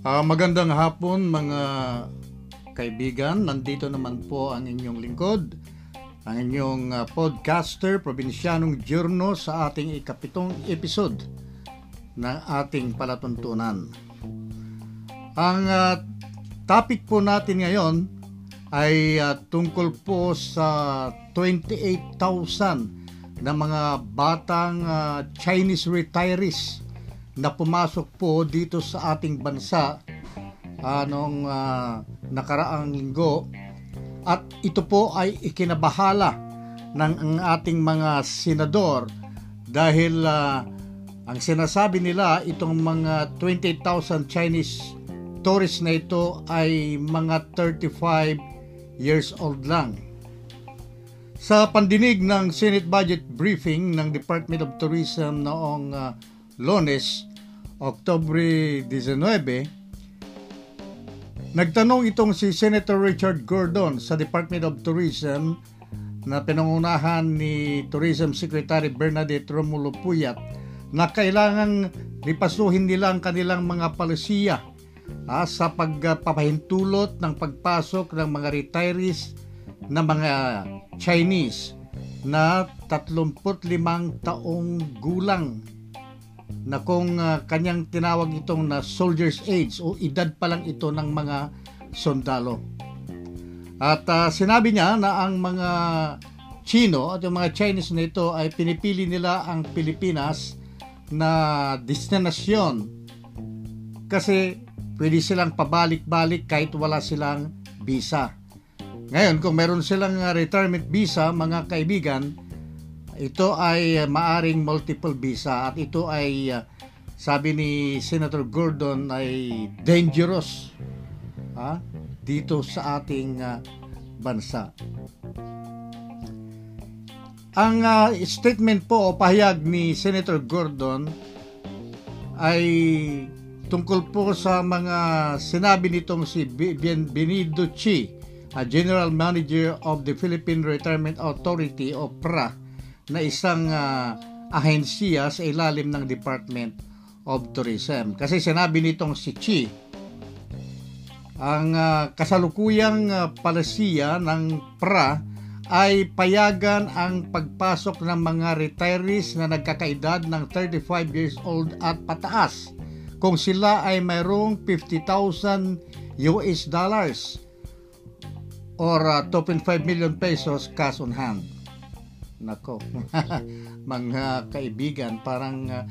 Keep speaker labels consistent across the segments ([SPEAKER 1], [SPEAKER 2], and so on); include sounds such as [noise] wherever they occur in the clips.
[SPEAKER 1] Uh, magandang hapon mga kaibigan. Nandito naman po ang inyong lingkod, ang inyong uh, podcaster, Provincianong Journo sa ating ikapitong episode ng ating palatuntunan. Ang uh, topic po natin ngayon ay uh, tungkol po sa 28,000 na mga batang uh, Chinese retirees na pumasok po dito sa ating bansa anong uh, nakaraang linggo at ito po ay ikinabahala ng ang ating mga senador dahil uh, ang sinasabi nila itong mga 20,000 Chinese tourists na ito ay mga 35 years old lang. Sa pandinig ng Senate Budget Briefing ng Department of Tourism noong uh, Lones, Oktobre 19, nagtanong itong si Senator Richard Gordon sa Department of Tourism na pinangunahan ni Tourism Secretary Bernadette Romulo Puyat na kailangan ripasuhin nila ang kanilang mga palisiya ah, sa pagpapahintulot ng pagpasok ng mga retirees na mga Chinese na 35 taong gulang na kung uh, kanyang tinawag itong na soldier's age o edad pa lang ito ng mga sundalo. At uh, sinabi niya na ang mga Chino at yung mga Chinese na ito ay pinipili nila ang Pilipinas na destinasyon kasi pwede silang pabalik-balik kahit wala silang visa. Ngayon, kung meron silang retirement visa, mga kaibigan, ito ay maaring multiple visa at ito ay uh, sabi ni Senator Gordon ay dangerous ha, dito sa ating uh, bansa. Ang uh, statement po o pahayag ni Senator Gordon ay tungkol po sa mga sinabi nitong si Benito Chi, a General Manager of the Philippine Retirement Authority o PRA na isang uh, ahensya sa ilalim ng Department of Tourism. Kasi sinabi nitong si Chi, ang uh, kasalukuyang uh, palisiya ng PRA ay payagan ang pagpasok ng mga retirees na nagkakaedad ng 35 years old at pataas kung sila ay mayroong 50,000 US dollars or uh, 2.5 million pesos cash on hand. Nako, [laughs] mga kaibigan, parang uh,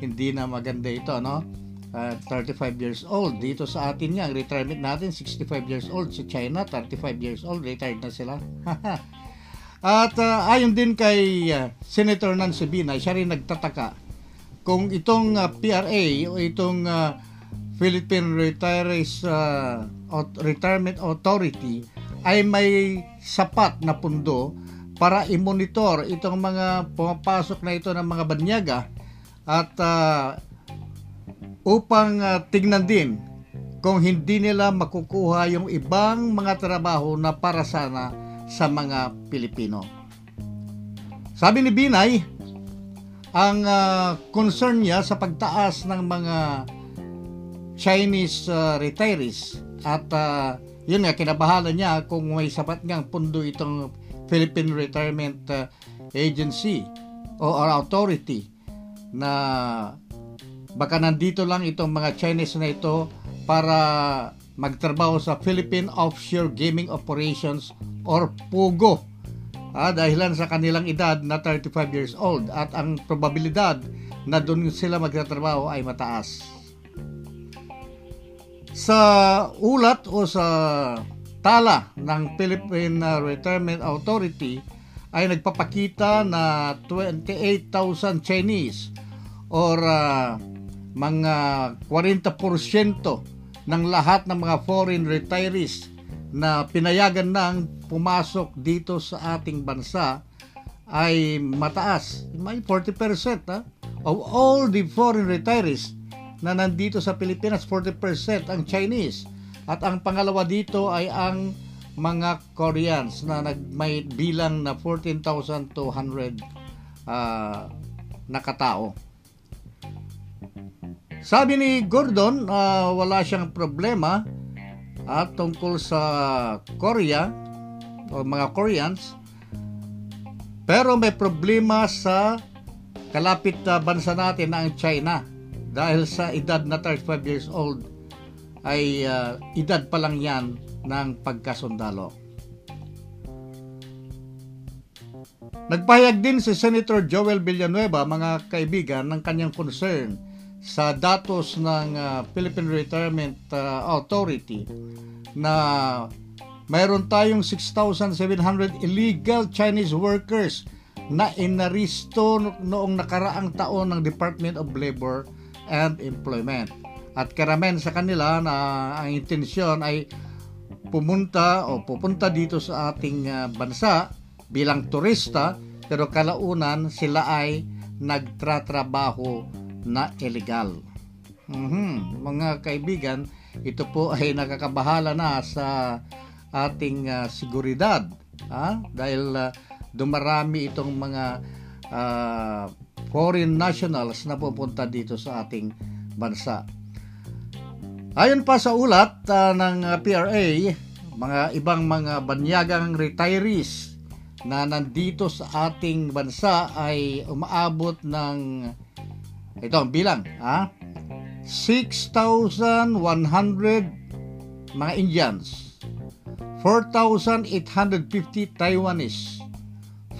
[SPEAKER 1] hindi na maganda ito, no? Uh, 35 years old. Dito sa atin nga, retirement natin, 65 years old. Sa China, 35 years old, retired na sila. [laughs] At uh, ayon din kay uh, Senator Nancy Binay, siya rin nagtataka kung itong uh, PRA o itong uh, Philippine Retirees uh, Retirement Authority ay may sapat na pundo para i-monitor itong mga pumapasok na ito ng mga banyaga at uh, upang uh, tignan din kung hindi nila makukuha yung ibang mga trabaho na para sana sa mga Pilipino. Sabi ni Binay, ang uh, concern niya sa pagtaas ng mga Chinese uh, retirees at uh, yun nga kinabahala niya kung may sapat ngang pundo itong Philippine Retirement uh, Agency or authority na baka nandito lang itong mga Chinese na ito para magtrabaho sa Philippine Offshore Gaming Operations or POGO ah, dahilan sa kanilang edad na 35 years old at ang probabilidad na doon sila magtatrabaho ay mataas. Sa ulat o sa tala ng Philippine Retirement Authority ay nagpapakita na 28,000 Chinese or uh, mga 40% ng lahat ng mga foreign retirees na pinayagan ng pumasok dito sa ating bansa ay mataas. May 40% ha? of all the foreign retirees na nandito sa Pilipinas, 40% ang Chinese at ang pangalawa dito ay ang mga Koreans na nagmay bilang na 14,200 uh, na katao. Sabi ni Gordon, uh, wala siyang problema at tungkol sa Korea o mga Koreans pero may problema sa kalapit na bansa natin na ang China dahil sa edad na 35 years old ay uh, edad pa lang yan ng pagkasundalo. Nagpahayag din si Senator Joel Villanueva mga kaibigan ng kanyang concern sa datos ng uh, Philippine Retirement uh, Authority na mayroon tayong 6,700 illegal Chinese workers na inaristo noong nakaraang taon ng Department of Labor and Employment. At karamihan sa kanila na ang intensyon ay pumunta o pupunta dito sa ating uh, bansa bilang turista pero kalaunan sila ay nagtratrabaho na illegal. Mm-hmm. Mga kaibigan, ito po ay nakakabahala na sa ating uh, seguridad ha? dahil uh, dumarami itong mga uh, foreign nationals na pupunta dito sa ating bansa. Ayon pa sa ulat uh, ng PRA, mga ibang mga banyagang retirees na nandito sa ating bansa ay umaabot ng ito ang bilang ha? 6,100 mga Indians 4,850 Taiwanese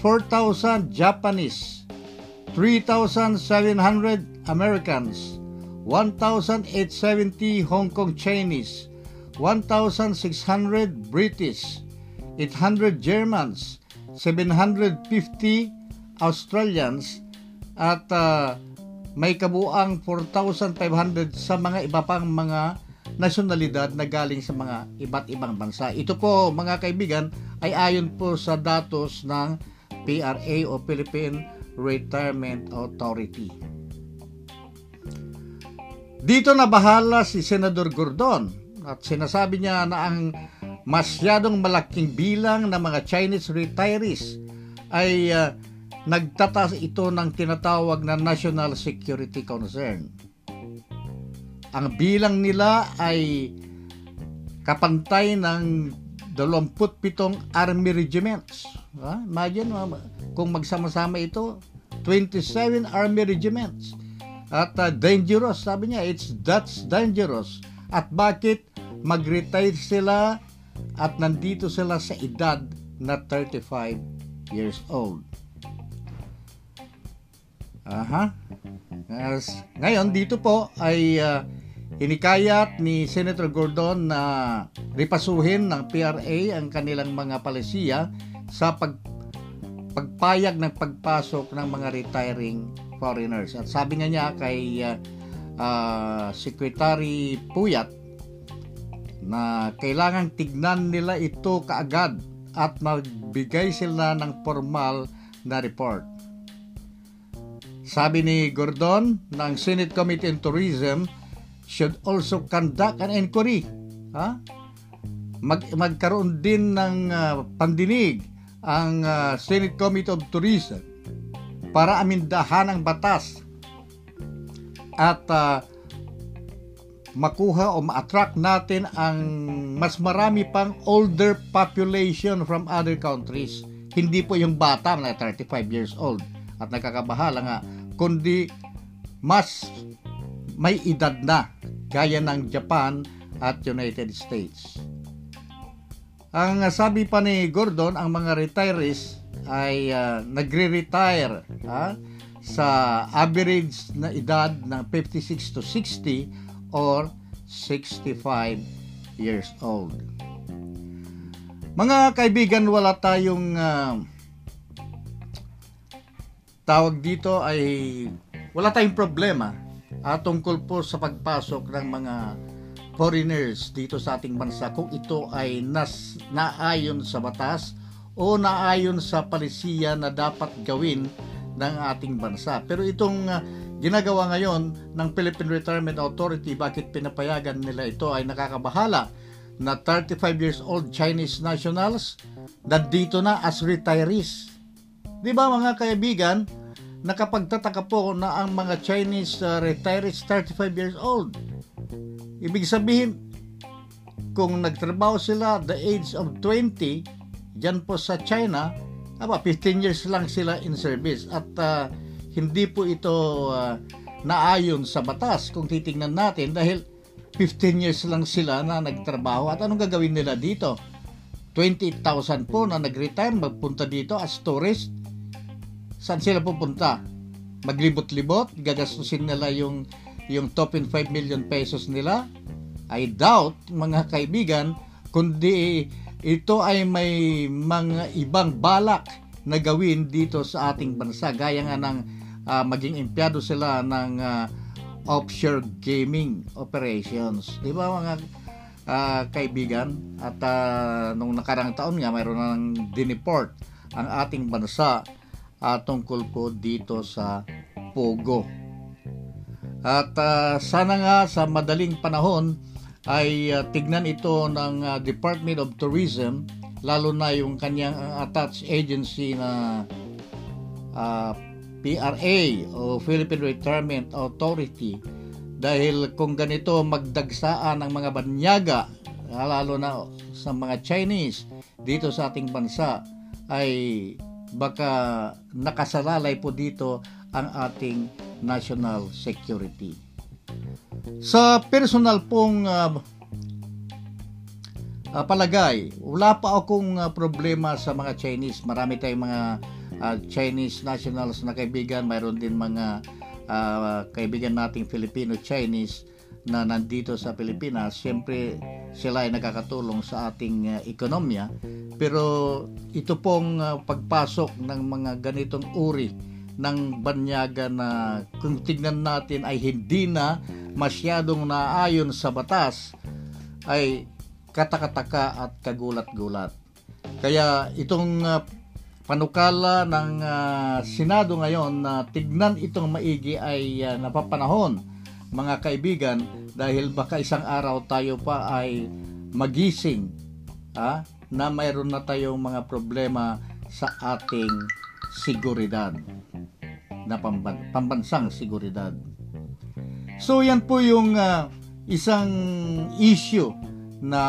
[SPEAKER 1] 4,000 Japanese, 3,700 Americans, 1,870 Hong Kong Chinese, 1,600 British, 800 Germans, 750 Australians, at uh, may kabuang 4,500 sa mga iba pang mga nasyonalidad na galing sa mga iba't ibang bansa. Ito po mga kaibigan ay ayon po sa datos ng PRA o Philippine Retirement Authority. Dito na bahala si Senador Gordon at sinasabi niya na ang masyadong malaking bilang ng mga Chinese retirees ay uh, nagtataas ito ng tinatawag na national security concern. Ang bilang nila ay kapantay ng 27 army regiments. Ha? Imagine kung magsama-sama ito, 27 army regiments. At uh, dangerous, sabi niya, it's that's dangerous. At bakit mag-retire sila at nandito sila sa edad na 35 years old. Aha. As, ngayon dito po ay uh, Hinikayat ni Senator Gordon na ripasuhin ng PRA ang kanilang mga palisiya sa pag, pagpayag ng pagpasok ng mga retiring foreigners. At sabi nga niya kay uh, uh, Secretary Puyat na kailangan tignan nila ito kaagad at magbigay sila ng formal na report. Sabi ni Gordon ng Senate Committee on Tourism should also conduct an inquiry. Ha? Mag, magkaroon din ng uh, pandinig ang uh, Senate Committee of Tourism para amindahan ang batas at uh, makuha o ma-attract natin ang mas marami pang older population from other countries. Hindi po yung bata na 35 years old at nakakabahala nga, kundi mas may edad na gaya ng Japan at United States. Ang sabi pa ni Gordon, ang mga retirees ay uh, nagre-retire ha, sa average na edad ng 56 to 60 or 65 years old. Mga kaibigan, wala tayong uh, tawag dito ay wala tayong problema uh, tungkol po sa pagpasok ng mga foreigners dito sa ating bansa kung ito ay nas, naayon sa batas o naayon sa palisiya na dapat gawin ng ating bansa. Pero itong uh, ginagawa ngayon ng Philippine Retirement Authority, bakit pinapayagan nila ito ay nakakabahala na 35 years old Chinese nationals na dito na as retirees. Di ba mga kaibigan, nakapagtataka po na ang mga Chinese uh, retirees 35 years old. Ibig sabihin, kung nagtrabaho sila the age of 20, dyan po sa China, aba, 15 years lang sila in service. At uh, hindi po ito uh, naayon sa batas kung titingnan natin dahil 15 years lang sila na nagtrabaho at anong gagawin nila dito? 28,000 po na nag-retire magpunta dito as tourist saan sila pupunta? Maglibot-libot, gagastusin nila yung yung top in 5 million pesos nila? I doubt, mga kaibigan, kundi ito ay may mga ibang balak na gawin dito sa ating bansa. Gaya nga ng uh, maging empleyado sila ng uh, offshore gaming operations. Di ba mga uh, kaibigan? At uh, nung nakarang taon nga, mayroon nang dineport ang ating bansa uh, tungkol po dito sa Pogo. At uh, sana nga sa madaling panahon ay uh, tignan ito ng uh, Department of Tourism lalo na yung kanyang uh, attached agency na uh, PRA o Philippine Retirement Authority dahil kung ganito magdagsaan ang mga banyaga lalo na sa mga Chinese dito sa ating bansa ay baka nakasalalay po dito ang ating national security. Sa personal pong uh, uh, palagay, wala pa akong uh, problema sa mga Chinese. Marami tayong mga uh, Chinese nationals na kaibigan, mayroon din mga uh, kaibigan nating Filipino-Chinese na nandito sa Pilipinas, siyempre sila ay nakakatulong sa ating uh, ekonomiya. Pero ito pong uh, pagpasok ng mga ganitong uri ng banyaga na kung tignan natin ay hindi na masyadong naayon sa batas ay katakataka at kagulat-gulat. Kaya itong uh, panukala ng uh, Senado ngayon na tignan itong maigi ay uh, napapanahon mga kaibigan dahil baka isang araw tayo pa ay magising ah, na mayroon na tayong mga problema sa ating seguridad na pamban- pambansang seguridad. So yan po yung uh, isang issue na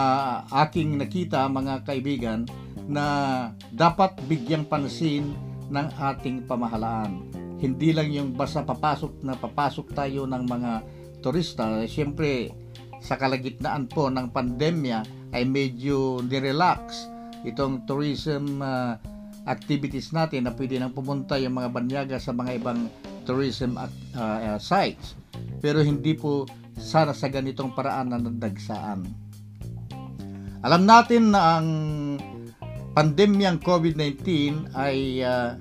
[SPEAKER 1] aking nakita mga kaibigan na dapat bigyang pansin ng ating pamahalaan hindi lang yung basta papasok na papasok tayo ng mga turista. Siyempre, sa kalagitnaan po ng pandemya ay medyo nirelax itong tourism uh, activities natin na pwede nang pumunta yung mga banyaga sa mga ibang tourism uh, uh, sites. Pero hindi po sana sa ganitong paraan na nadagsaan. Alam natin na ang pandemyang COVID-19 ay uh,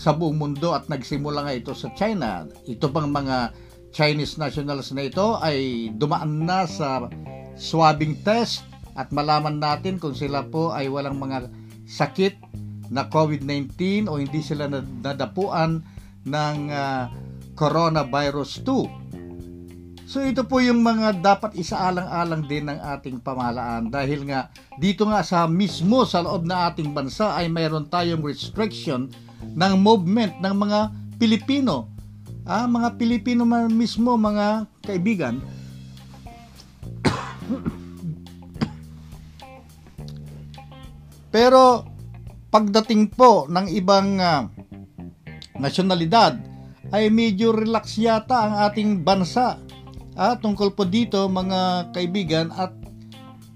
[SPEAKER 1] sa buong mundo at nagsimula nga ito sa China. Ito pang mga Chinese nationals na ito ay dumaan na sa swabbing test at malaman natin kung sila po ay walang mga sakit na COVID-19 o hindi sila nadapuan ng uh, coronavirus 2. So ito po yung mga dapat isaalang-alang din ng ating pamahalaan dahil nga dito nga sa mismo sa loob na ating bansa ay mayroon tayong restriction ng movement ng mga Pilipino. Ah, mga Pilipino man mismo, mga kaibigan. [coughs] Pero pagdating po ng ibang uh, nasyonalidad ay medyo relax yata ang ating bansa ah, tungkol po dito mga kaibigan at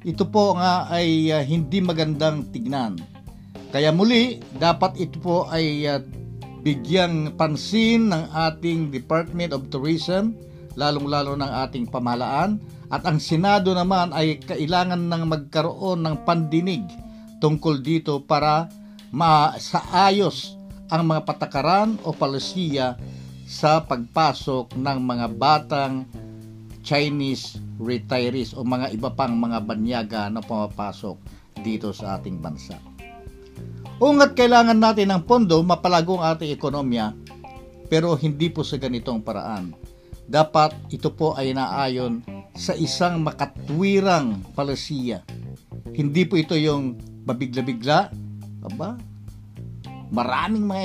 [SPEAKER 1] ito po nga ay uh, hindi magandang tignan. Kaya muli, dapat ito po ay uh, bigyang pansin ng ating Department of Tourism, lalong-lalo ng ating pamahalaan, at ang Senado naman ay kailangan ng magkaroon ng pandinig tungkol dito para masaayos ang mga patakaran o palisiya sa pagpasok ng mga batang Chinese retirees o mga iba pang mga banyaga na pumapasok dito sa ating bansa. Ungat kailangan natin ng pondo mapalago ang ating ekonomiya pero hindi po sa ganitong paraan. Dapat ito po ay naayon sa isang makatwirang palasiya. Hindi po ito yung babigla-bigla, aba, maraming mga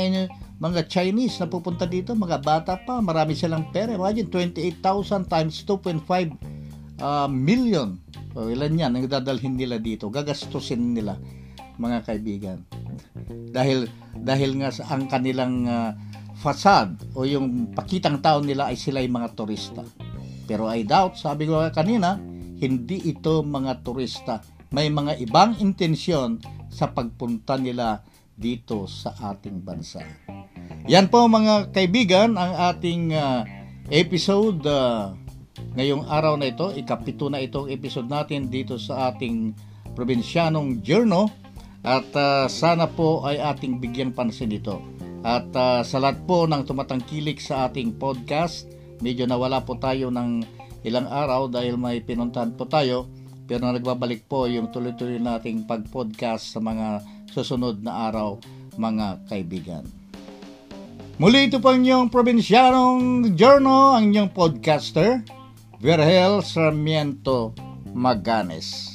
[SPEAKER 1] mga Chinese na pupunta dito, mga bata pa, marami silang pera. Imagine, 28,000 times 2.5 uh, million. O ilan yan ang dadalhin nila dito, gagastusin nila mga kaibigan. dahil dahil nga sa ang kanilang uh, facade o yung pakitang tao nila ay sila yung mga turista. Pero I doubt, sabi ko kanina, hindi ito mga turista. May mga ibang intensyon sa pagpunta nila dito sa ating bansa. Yan po mga kaibigan ang ating uh, episode uh, ngayong araw na ito. Ikapito na itong episode natin dito sa ating probinsyanong journal at uh, sana po ay ating bigyang pansin ito. At uh, sa lahat po ng tumatangkilik sa ating podcast, medyo nawala po tayo ng ilang araw dahil may pinuntahan po tayo pero nagbabalik po yung tuloy-tuloy nating pag-podcast sa mga susunod na araw mga kaibigan. Muli ito po ang inyong probinsyanong journal, ang inyong podcaster, Verhel Sarmiento Maganes.